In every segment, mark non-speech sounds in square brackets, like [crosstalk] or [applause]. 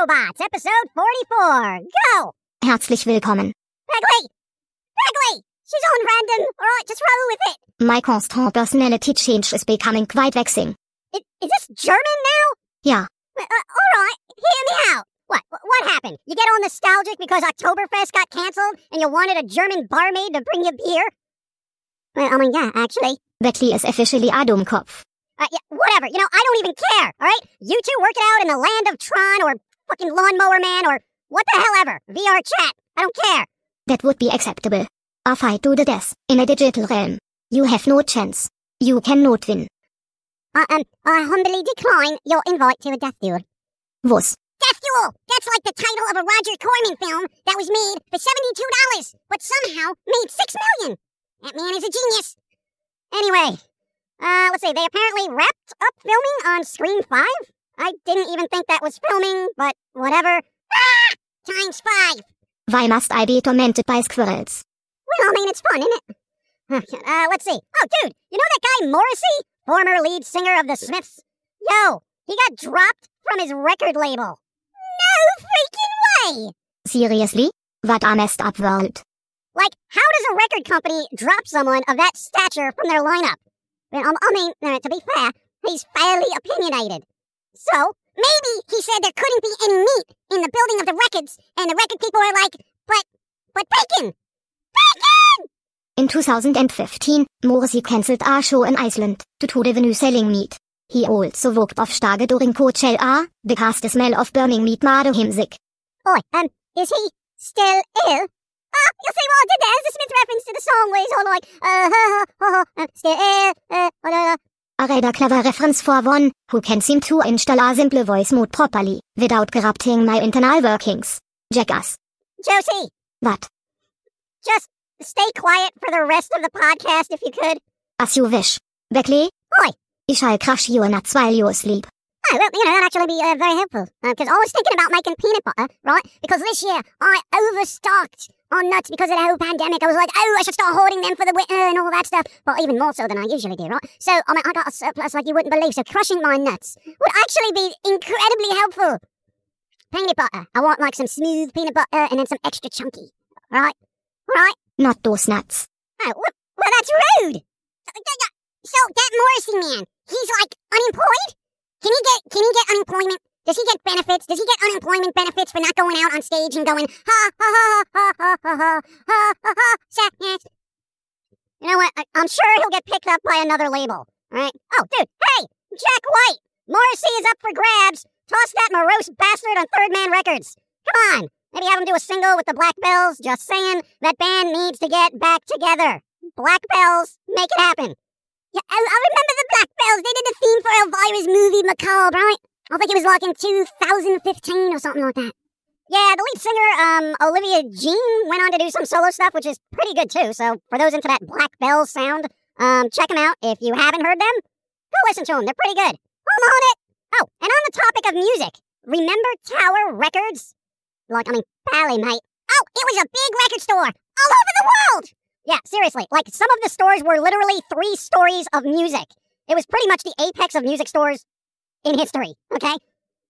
Robots, episode 44. Go! Herzlich willkommen. Bagley! Bagley! She's on random. Alright, just roll with it. My constant personality change is becoming quite vexing. Is this German now? Yeah. Uh, alright, hear me out. What? What happened? You get all nostalgic because Oktoberfest got canceled and you wanted a German barmaid to bring you beer? Well, I mean, yeah, actually. Beckley is officially a Dummkopf. Uh, yeah, whatever. You know, I don't even care, alright? You two work it out in the land of Tron or fucking Lawnmower Man or what the hell ever. VR chat. I don't care. That would be acceptable. A fight to the death in a digital realm. You have no chance. You cannot win. I, um, I humbly decline your invite to a death duel. Was. Death Duel! That's like the title of a Roger Corman film that was made for $72, but somehow made 6 million. That man is a genius. Anyway, uh, let's see, they apparently wrapped up filming on Scream 5? I didn't even think that was filming, but whatever. Ah! Times 5! Why must I be tormented by squirrels? Well, I mean, it's fun, isn't it? [laughs] Uh, let's see. Oh, dude, you know that guy Morrissey? Former lead singer of the Smiths? Yo, he got dropped from his record label. No freaking way! Seriously? What a messed up world. Like, how does a record company drop someone of that stature from their lineup? I mean, uh, to be fair, he's fairly opinionated. So, maybe he said there couldn't be any meat in the building of the records, and the record people are like, but, but bacon! Bacon! In 2015, Morrissey cancelled a show in Iceland due to the new selling meat. He also walked off stage during Coachella because the smell of burning meat made him sick. Oi, um, is he still ill? Ah, you'll see what I did there? It's a Smith reference to the song where he's all like, uh, ha, ha, ha, ha, still ill, uh, uh, uh, A rather clever reference for one who can seem to install a simple voice mode properly without corrupting my internal workings. Jackass. Josie, What? just stay quiet for the rest of the podcast if you could. As you wish. Beckley? Oi. I shall crush your nuts while you sleep. Well, you know, that'd actually be uh, very helpful. Because I was thinking about making peanut butter, right? Because this year I overstocked on nuts because of the whole pandemic. I was like, oh, I should start hoarding them for the winter and all that stuff. But even more so than I usually do, right? So, I mean, I got a surplus like you wouldn't believe. So, crushing my nuts would actually be incredibly helpful. Peanut butter. I want like some smooth peanut butter and then some extra chunky. All right? All right? Not those nuts. Oh, well, well that's rude. So that Morrissey man, he's like unemployed. Can he get? Can he get unemployment? Does he get benefits? Does he get unemployment benefits for not going out on stage and going ha ha ha ha ha ha ha ha ha sadness? You know what? I, I'm sure he'll get picked up by another label. All right? Oh, dude, hey, Jack White, Morrissey is up for grabs. Toss that morose bastard on Third Man Records. Come on, maybe have him do a single with the Black Belles. Just saying, that band needs to get back together. Black Belles, make it happen. Yeah, I, I remember the Black Belles. They did the theme for Elvira's movie Macabre, right? I think it was like in 2015 or something like that. Yeah, the lead singer, um, Olivia Jean, went on to do some solo stuff, which is pretty good too. So for those into that Black Belles sound, um, check them out. If you haven't heard them, go listen to them. They're pretty good. I'm on it. Oh, and on the topic of music, remember Tower Records? Like, I mean, Bally, mate. Oh, it was a big record store all over the world. Yeah, seriously. Like, some of the stores were literally three stories of music. It was pretty much the apex of music stores in history, okay?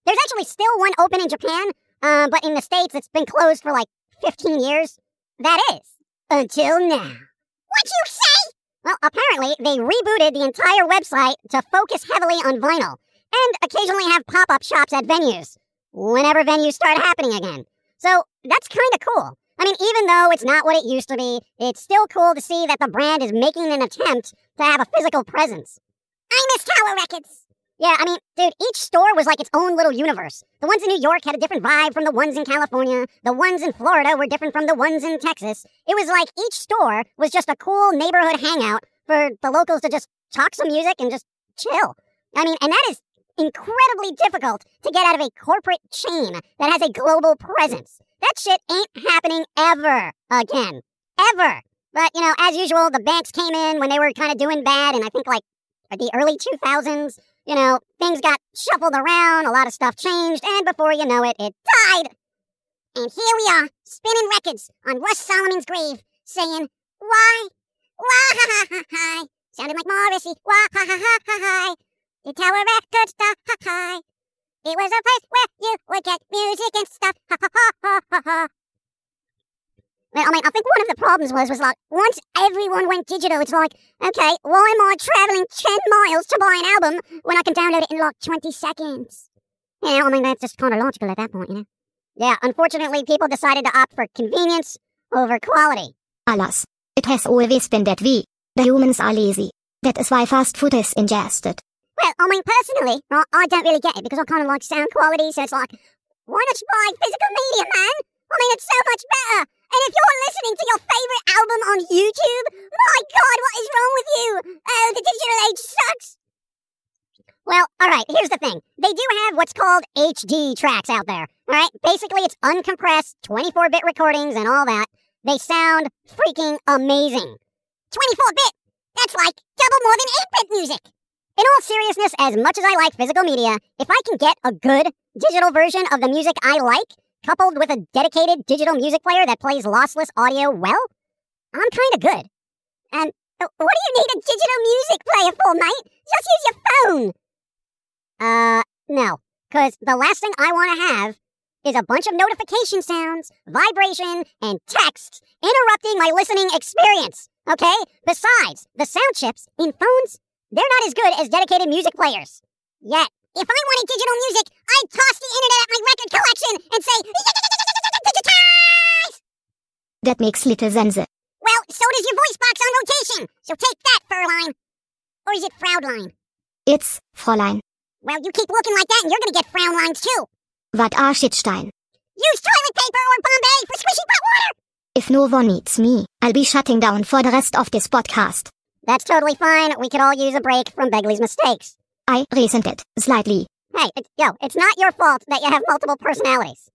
There's actually still one open in Japan, um, but in the States it's been closed for like 15 years. That is, until now. What you say? Well, apparently they rebooted the entire website to focus heavily on vinyl and occasionally have pop-up shops at venues whenever venues start happening again. So that's kind of cool. I mean, even though it's not what it used to be, it's still cool to see that the brand is making an attempt to have a physical presence. I miss Tower Records. Yeah, I mean, dude, each store was like its own little universe. The ones in New York had a different vibe from the ones in California. The ones in Florida were different from the ones in Texas. It was like each store was just a cool neighborhood hangout for the locals to just talk some music and just chill. I mean, and that is incredibly difficult to get out of a corporate chain that has a global presence. That shit ain't happening ever again. Ever. But, you know, as usual, the banks came in when they were kind of doing bad, and I think like the early 2000s, you know, things got shuffled around, a lot of stuff changed, and before you know it, it died. And here we are, spinning records on Russ Solomon's grave, saying, Why? Why? Ha ha ha. Sounded like Morrissey. Why? Ha ha ha ha. The Tower Records. Ha ha ha. It was a place where you would get music and stuff. Ha ha ha ha ha ha. I mean, I think one of the problems was was like once everyone went digital, it's like, okay, why am I traveling ten miles to buy an album when I can download it in like twenty seconds? Know, I mean, that's just kind of logical at that point, you know. Yeah, unfortunately, people decided to opt for convenience over quality. Alas, it has always been that way. The humans are lazy. That is why fast food is ingested. Well, I mean, personally, I, I don't really get it because I kind of like sound quality, so it's like, why not buy physical media, man? I mean, it's so much better. And if you're listening to your favorite album on YouTube, my God, what is wrong with you? Oh, the digital age sucks. Well, all right, here's the thing. They do have what's called HD tracks out there, all right? Basically, it's uncompressed, 24 bit recordings and all that. They sound freaking amazing. 24 bit? That's like double more than 8 bit music. In all seriousness, as much as I like physical media, if I can get a good digital version of the music I like, coupled with a dedicated digital music player that plays lossless audio well, I'm kind of good. And uh, what do you need a digital music player for, mate? Just use your phone. Uh, no. Because the last thing I want to have is a bunch of notification sounds, vibration, and texts interrupting my listening experience. Okay? Besides, the sound chips in phones, they're not as good as dedicated music players. Yet. If I wanted digital music, I'd toss the internet at my record collection and say, digitize! That makes little sense. Well, so does your voice box on rotation. So take that, Furline. Or is it Fraudline? It's Fräulein. Well, you keep looking like that and you're gonna get frown lines too. What are Shitstein? Use toilet paper or Bombay for squishy butt water! If no one needs me, I'll be shutting down for the rest of this podcast. That's totally fine. We could all use a break from Begley's mistakes. I resent it, slightly. Hey, it, yo, it's not your fault that you have multiple personalities.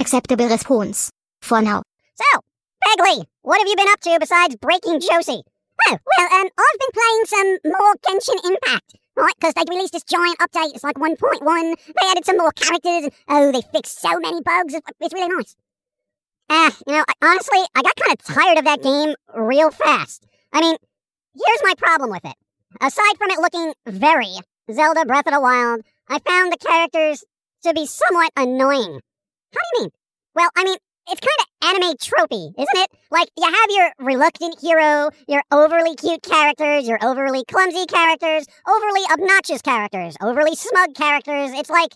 Acceptable response. For now. So, Begley, what have you been up to besides breaking Josie? Oh, well, um, I've been playing some more Genshin Impact, right? Because they released this giant update. It's like 1.1. They added some more characters, and oh, they fixed so many bugs. It's, it's really nice. Ah, uh, you know, I, honestly, I got kind of tired of that game real fast. I mean, here's my problem with it. Aside from it looking very Zelda Breath of the Wild, I found the characters to be somewhat annoying. How do you mean? Well, I mean, it's kind of anime tropey, isn't it? Like, you have your reluctant hero, your overly cute characters, your overly clumsy characters, overly obnoxious characters, overly smug characters. It's like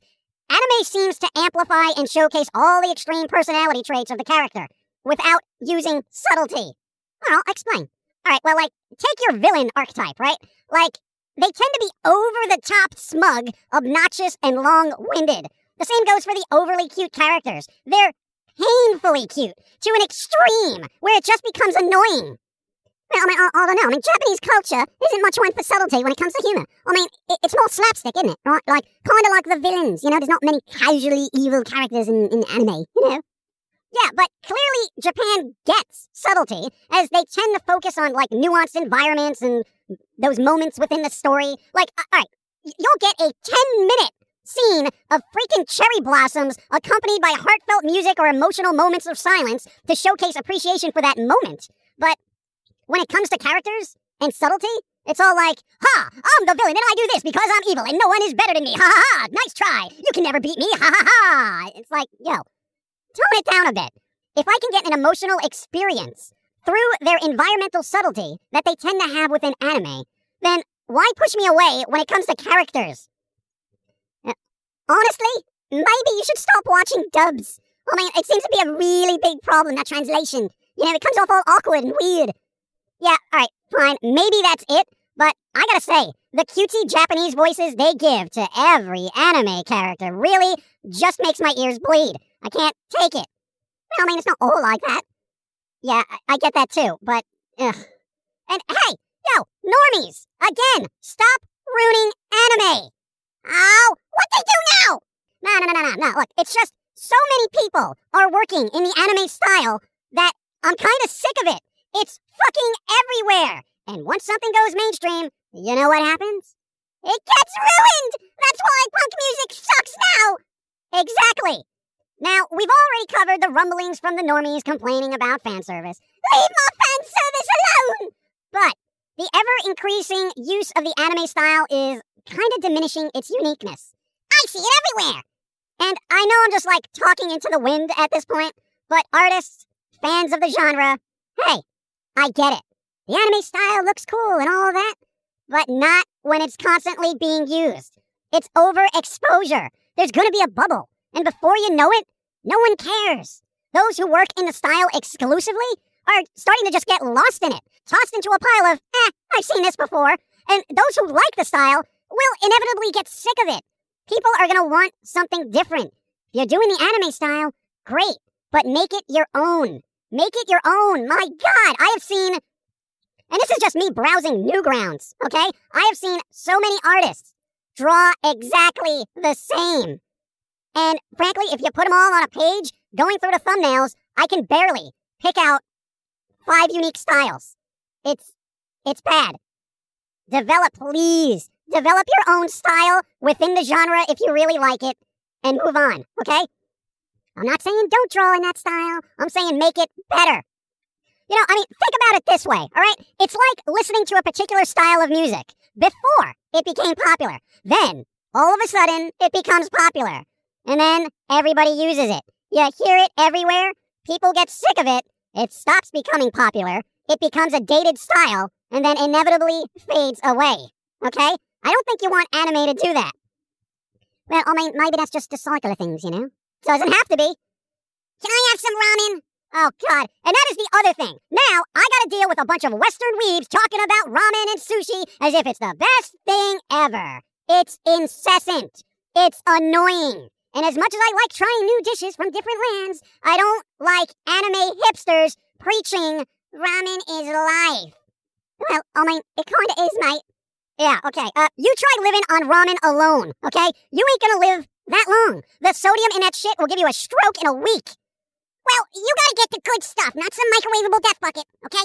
anime seems to amplify and showcase all the extreme personality traits of the character without using subtlety. Well, I'll explain. All right, well, like, take your villain archetype, right? Like, they tend to be over the top smug, obnoxious, and long winded. The same goes for the overly cute characters. They're painfully cute to an extreme where it just becomes annoying. Well, I mean, I, I don't know. I mean, Japanese culture isn't much one for subtlety when it comes to humor. I mean, it, it's more slapstick, isn't it? Right? Like, kind of like the villains. You know, there's not many casually evil characters in, in anime, you know? Yeah, but clearly Japan gets subtlety, as they tend to focus on, like, nuanced environments and those moments within the story. Like, all right, you'll get a 10 minute scene of freaking cherry blossoms accompanied by heartfelt music or emotional moments of silence to showcase appreciation for that moment. But when it comes to characters and subtlety, it's all like, ha, I'm the villain and I do this because I'm evil and no one is better than me. Ha ha ha, nice try. You can never beat me. Ha ha ha. It's like, yo, tone it down a bit. If I can get an emotional experience through their environmental subtlety that they tend to have within anime, then why push me away when it comes to characters? Uh, honestly, maybe you should stop watching dubs. I mean, it seems to be a really big problem, that translation. You know, it comes off all awkward and weird. Yeah, alright, fine, maybe that's it, but I gotta say, the cutesy Japanese voices they give to every anime character really just makes my ears bleed. I can't take it. Well, I mean, it's not all like that. Yeah, I, I get that too, but ugh. And hey, yo, normies, again, stop ruining anime. Oh, what they do now? No, no, no, no, no, no. Look, it's just so many people are working in the anime style that I'm kind of sick of it. It's fucking everywhere. And once something goes mainstream, you know what happens? It gets ruined! That's why punk music sucks now! Exactly. Now, we've already covered the rumblings from the normies complaining about fan service. Leave my fan service alone! But the ever increasing use of the anime style is kind of diminishing its uniqueness. I see it everywhere! And I know I'm just like talking into the wind at this point, but artists, fans of the genre, hey, I get it. The anime style looks cool and all that, but not when it's constantly being used. It's overexposure. There's gonna be a bubble, and before you know it, no one cares. Those who work in the style exclusively are starting to just get lost in it, tossed into a pile of, eh, I've seen this before. And those who like the style will inevitably get sick of it. People are gonna want something different. If you're doing the anime style, great, but make it your own. Make it your own. My God, I have seen, and this is just me browsing Newgrounds, okay? I have seen so many artists draw exactly the same. And frankly, if you put them all on a page, going through the thumbnails, I can barely pick out five unique styles. It's it's bad. Develop, please. Develop your own style within the genre if you really like it, and move on, okay? I'm not saying don't draw in that style. I'm saying make it better. You know, I mean, think about it this way, all right? It's like listening to a particular style of music before it became popular. Then, all of a sudden, it becomes popular. And then everybody uses it. You hear it everywhere. People get sick of it. It stops becoming popular. It becomes a dated style and then inevitably fades away. Okay? I don't think you want anime to do that. Well, oh, I mean, maybe that's just the cycle of things, you know? So it Doesn't have to be. Can I have some ramen? Oh, God. And that is the other thing. Now, I gotta deal with a bunch of Western weebs talking about ramen and sushi as if it's the best thing ever. It's incessant. It's annoying. And as much as I like trying new dishes from different lands, I don't like anime hipsters preaching ramen is life. Well, I mean, it kinda is, mate. Yeah, okay. Uh, you try living on ramen alone, okay? You ain't gonna live that long. The sodium in that shit will give you a stroke in a week. Well, you gotta get the good stuff, not some microwavable death bucket, okay?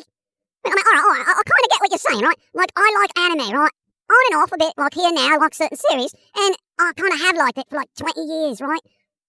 I mean, all right, all right, I, I kind of get what you're saying, right? Like, I like anime, right? On and off a bit, like here now, like certain series, and I kind of have liked it for like 20 years, right?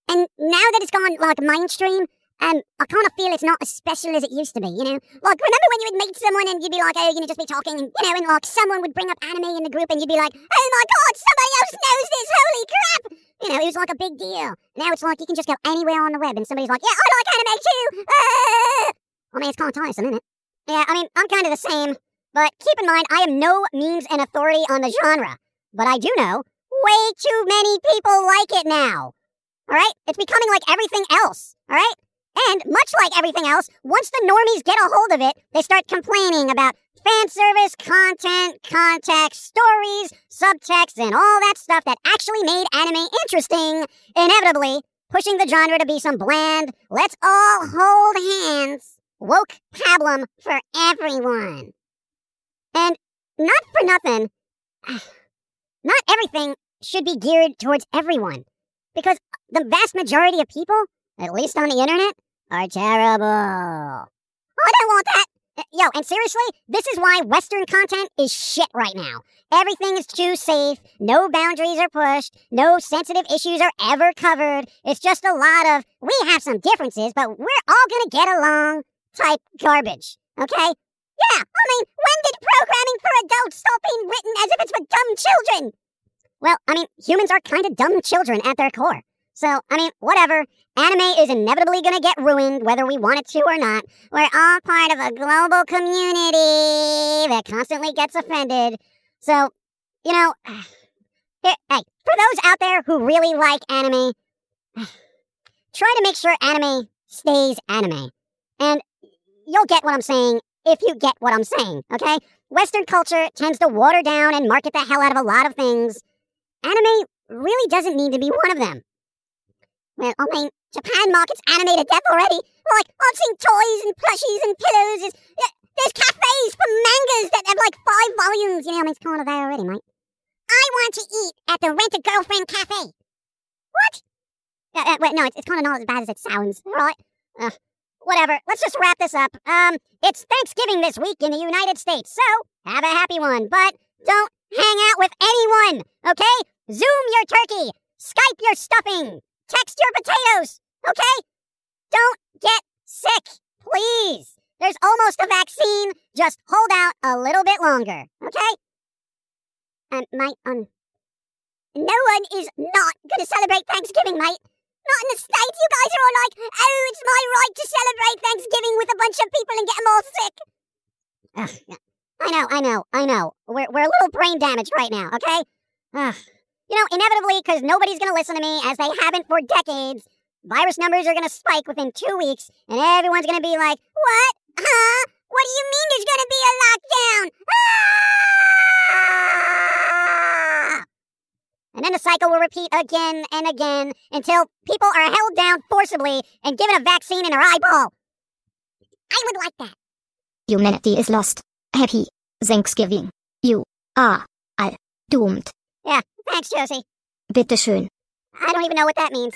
And now that it's gone like mainstream, um, I kind of feel it's not as special as it used to be, you know? Like, remember when you would meet someone and you'd be like, oh, you know, just be talking, and, you know, and like someone would bring up anime in the group and you'd be like, oh my god, somebody else knows this, holy crap! You know, it was like a big deal. Now it's like you can just go anywhere on the web and somebody's like, yeah, I like anime too! Ah! I mean, it's kind of tiresome, isn't it? Yeah, I mean, I'm kind of the same. But keep in mind, I am no means an authority on the genre. But I do know way too many people like it now. All right? It's becoming like everything else. All right? And much like everything else, once the normies get a hold of it, they start complaining about fan service, content, context, stories, subtext, and all that stuff that actually made anime interesting, inevitably pushing the genre to be some bland, let's all hold hands, woke pablum for everyone. And not for nothing, [sighs] not everything should be geared towards everyone. Because the vast majority of people, at least on the internet, are terrible. I don't want that. Uh, Yo, and seriously, this is why Western content is shit right now. Everything is too safe, no boundaries are pushed, no sensitive issues are ever covered. It's just a lot of, we have some differences, but we're all gonna get along type garbage, okay? Yeah, I mean, when did programming for adults stop being written as if it's for dumb children? Well, I mean, humans are kind of dumb children at their core. So, I mean, whatever. Anime is inevitably going to get ruined, whether we want it to or not. We're all part of a global community that constantly gets offended. So, you know, [sighs] here, hey, for those out there who really like anime, [sighs] try to make sure anime stays anime. And you'll get what I'm saying if you get what I'm saying, okay? Western culture tends to water down and market the hell out of a lot of things. Anime really doesn't need to be one of them. Well, I mean, Japan markets anime to death already. Like, I've seen toys and plushies and pillows. There's, cafes for mangas that have like five volumes. You know, I mean, it's kind of there already, mate. I want to eat at the Rent a Girlfriend Cafe. What? Uh, uh, wait, no, it's, it's kind of not as bad as it sounds. All right. Uh, whatever. Let's just wrap this up. Um, it's Thanksgiving this week in the United States, so have a happy one. But don't hang out with anyone, okay? Zoom your turkey. Skype your stuffing. Text your potatoes, okay? Don't get sick, please. There's almost a vaccine. Just hold out a little bit longer, okay? Um, my, um, no one is not gonna celebrate Thanksgiving, mate. Not in the States. You guys are all like, oh, it's my right to celebrate Thanksgiving with a bunch of people and get them all sick. Ugh, I know, I know, I know. We're, we're a little brain damaged right now, okay? Ugh. You know, inevitably, because nobody's going to listen to me, as they haven't for decades, virus numbers are going to spike within two weeks, and everyone's going to be like, What? Huh? What do you mean there's going to be a lockdown? Ah! And then the cycle will repeat again and again until people are held down forcibly and given a vaccine in their eyeball. I would like that. Humanity is lost. Happy Thanksgiving. You are all doomed. Yeah, thanks, Josie. Bitte schön. I don't even know what that means.